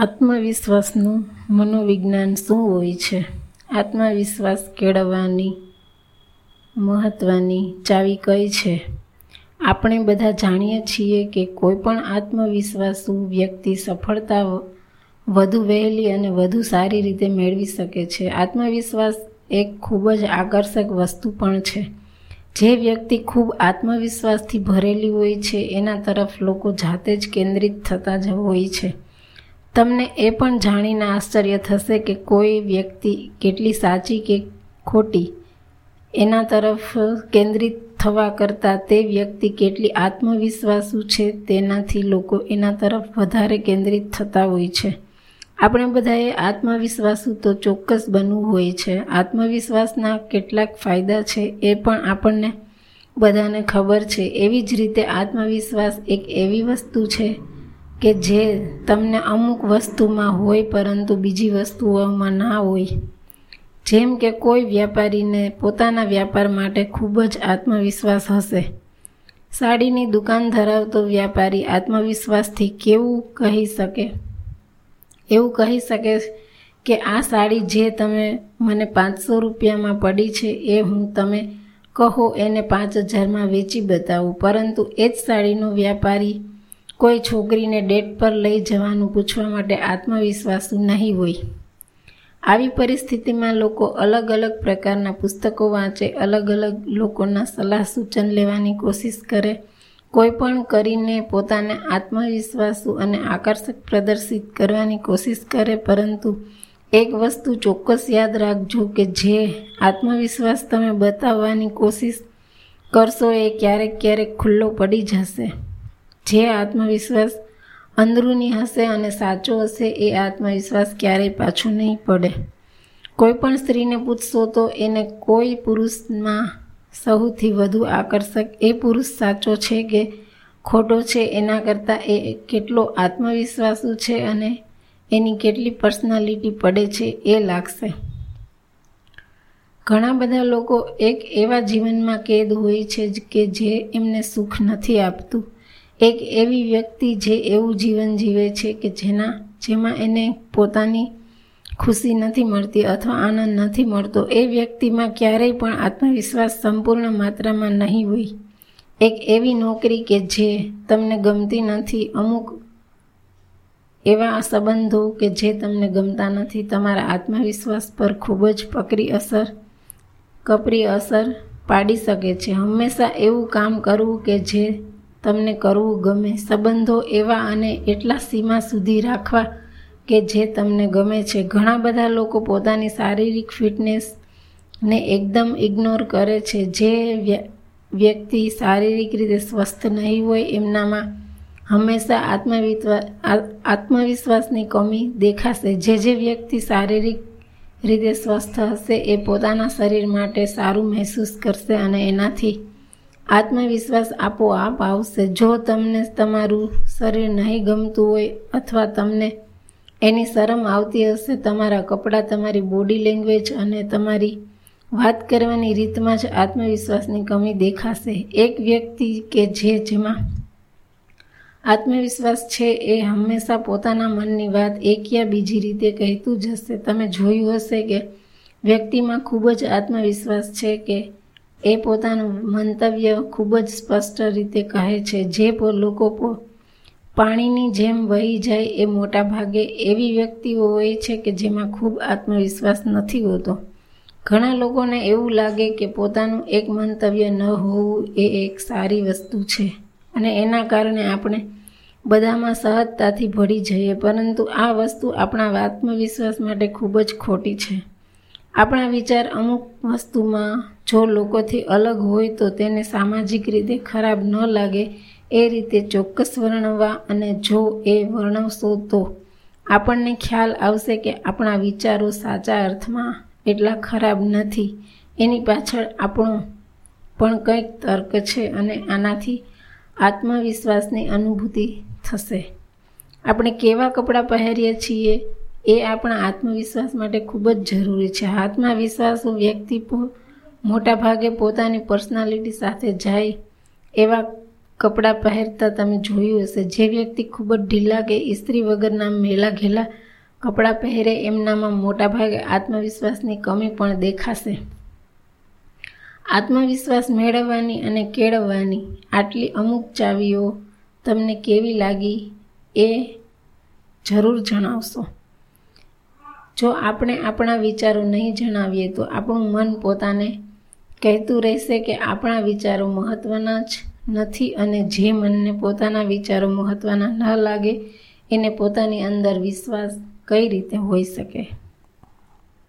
આત્મવિશ્વાસનું મનોવિજ્ઞાન શું હોય છે? આત્મવિશ્વાસ કેળવવાની મહત્ત્વની ચાવી કઈ છે? આપણે બધા જાણીએ છીએ કે કોઈપણ આત્મવિશ્વાસુ વ્યક્તિ સફળતા વધુ વહેલી અને વધુ સારી રીતે મેળવી શકે છે. આત્મવિશ્વાસ એક ખૂબ જ આકર્ષક વસ્તુ પણ છે. જે વ્યક્તિ ખૂબ આત્મવિશ્વાસથી ભરેલી હોય છે, એના તરફ લોકો જાતે જ કેન્દ્રિત થતા જ હોય છે. તમને એ પણ જાણીને આશ્ચર્ય થશે કે કોઈ વ્યક્તિ કેટલી સાચી કે ખોટી એના તરફ કેન્દ્રિત થવા કરતાં તે વ્યક્તિ કેટલી આત્મવિશ્વાસુ છે તેનાથી લોકો એના તરફ વધારે કેન્દ્રિત થતા હોય છે. આપણે બધાએ આત્મવિશ્વાસુ તો ચોક્કસ બનવું હોય છે. આત્મવિશ્વાસના કેટલાક ફાયદા છે એ પણ આપણને બધાને ખબર છે. એવી જ રીતે આત્મવિશ્વાસ એક એવી વસ્તુ છે કે જે તમને અમુક વસ્તુમાં હોય પરંતુ બીજી વસ્તુઓમાં ના હોય. જેમ કે કોઈ વ્યાપારીને પોતાના વ્યાપાર માટે ખૂબ જ આત્મવિશ્વાસ હશે. સાડીની દુકાન ધરાવતો વ્યાપારી આત્મવિશ્વાસથી કેવું કહી શકે? એવું કહી શકે કે આ સાડી જે તમે મને પાંચસો રૂપિયામાં પડી છે એ હું તમે કહો એને પાંચ હજારમાં વેચી બતાવું. પરંતુ એ જ સાડીનો વ્યાપારી કોઈ છોકરીને ડેટ પર લઈ જવાનું પૂછવા માટે આત્મવિશ્વાસુ નહીં હોય. આવી પરિસ્થિતિમાં લોકો અલગ અલગ પ્રકારના પુસ્તકો વાંચે, અલગ અલગ લોકોના સલાહ સૂચન લેવાની કોશિશ કરે. કોઈ પણ કરીને પોતાને આત્મવિશ્વાસુ અને આકર્ષક પ્રદર્શિત કરવાની કોશિશ કરે, પરંતુ એક વસ્તુ ચોક્કસ યાદ રાખજો કે જે આત્મવિશ્વાસ તમે બતાવવાની કોશિશ કરશો એ ક્યારેક ક્યારેક ખુલ્લો પડી જશે. જે આત્મવિશ્વાસ અંદરૂની હશે અને સાચો હશે એ આત્મવિશ્વાસ ક્યારેય પાછો નહીં પડે. કોઈ પણ સ્ત્રીને પૂછશો તો એને કોઈ પુરુષમાં સૌથી વધુ આકર્ષક એ પુરુષ સાચો છે કે ખોટો છે એના કરતાં એ કેટલો આત્મવિશ્વાસુ છે અને એની કેટલી પર્સનાલિટી પડે છે એ લાગશે. ઘણા બધા લોકો એક એવા જીવનમાં કેદ હોય છે કે જે એમને સુખ નથી આપતું. એક એવી વ્યક્તિ જે એવું જીવન જીવે છે કે જેના, જેમાં એને પોતાની ખુશી નથી મળતી અથવા આનંદ નથી મળતો, એ વ્યક્તિમાં ક્યારેય પણ આત્મવિશ્વાસ સંપૂર્ણ માત્રામાં નહીં હોય. એક એવી નોકરી કે જે તમને ગમતી નથી, અમુક એવા સંબંધો કે જે તમને ગમતા નથી, તમારા આત્મવિશ્વાસ પર ખૂબ જ પકરી અસર, કપરી અસર પાડી શકે છે. હંમેશા એવું કામ કરવું કે જે તમને કરવું ગમે સંબંધો એવા અને એટલા સીમા સુધી રાખવા કે જે તમને ગમે છે. ઘણા બધા લોકો પોતાની શારીરિક ફિટનેસને એકદમ ઇગ્નોર કરે છે. જે વ્યક્તિ શારીરિક રીતે સ્વસ્થ નહીં હોય એમનામાં હંમેશા આત્મવિશ્વાસ આત્મવિશ્વાસની કમી દેખાશે. જે જે વ્યક્તિ શારીરિક રીતે સ્વસ્થ હશે એ પોતાના શરીર માટે સારું મહેસૂસ કરશે અને એનાથી આત્મવિશ્વાસ આપોઆપ આવશે. જો તમને તમારું શરીર નહીં ગમતું હોય અથવા તમને એની શરમ આવતી હશે, તમારા કપડાં, તમારી બોડી લેંગ્વેજ અને તમારી વાત કરવાની રીતમાં જ આત્મવિશ્વાસની કમી દેખાશે. એક વ્યક્તિ કે જે જેમાં આત્મવિશ્વાસ છે એ હંમેશા પોતાના મનની વાત એક યા બીજી રીતે કહેતું જ હશે તમે જોયું હશે કે વ્યક્તિમાં ખૂબ જ આત્મવિશ્વાસ છે કે એ પોતાનું મંતવ્ય ખૂબ જ સ્પષ્ટ રીતે કહે છે. જે લોકો પાણીની જેમ વહી જાય એ મોટા ભાગે એવી વ્યક્તિઓ હોય છે કે જેમાં ખૂબ આત્મવિશ્વાસ નથી હોતો. ઘણા લોકોને એવું લાગે કે પોતાનું એક મંતવ્ય ન હોવું એ એક સારી વસ્તુ છે અને એના કારણે આપણે બધામાં સહજતાથી ભળી જઈએ. પરંતુ આ વસ્તુ આપણા આત્મવિશ્વાસ માટે ખૂબ જ ખોટી છે. આપણા વિચાર અમુક વસ્તુમાં જો લોકોથી અલગ હોય તો તેને સામાજિક રીતે ખરાબ ન લાગે, એ રીતે ચોક્કસ વર્ણવવા અને જો એ વર્ણવશો તો આપણને ખ્યાલ આવશે કે આપણા વિચારો સાચા અર્થમાં એટલા ખરાબ નથી. એની પાછળ આપણો પણ કંઈક તર્ક છે અને આનાથી આત્મવિશ્વાસની અનુભૂતિ થશે. આપણે કેવા કપડાં પહેરીએ છીએ એ આપણા આત્મવિશ્વાસ માટે ખૂબ જ જરૂરી છે. આત્મવિશ્વાસ વ્યક્તિ મોટા ભાગે પોતાની પર્સનાલિટી સાથે જાય એવા કપડાં પહેરતા તમે જોયું હશે. જે વ્યક્તિ ખૂબ જ ઢીલા કે ઇસ્ત્રી વગરના મેલા ઘેલા કપડાં પહેરે એમનામાં મોટાભાગે આત્મવિશ્વાસની કમી પણ દેખાશે. આત્મવિશ્વાસ મેળવવાની અને કેળવવાની આટલી અમુક ચાવીઓ તમને કેવી લાગી એ જરૂર જણાવશો. જો આપણે આપણા વિચારો નહીં જણાવીએ તો આપણું મન પોતાને કહેતું રહેશે કે આપણા વિચારો મહત્ત્વના જ નથી અને જે મનને પોતાના વિચારો મહત્ત્વના ન લાગે, એને પોતાની અંદર વિશ્વાસ કઈ રીતે હોઈ શકે?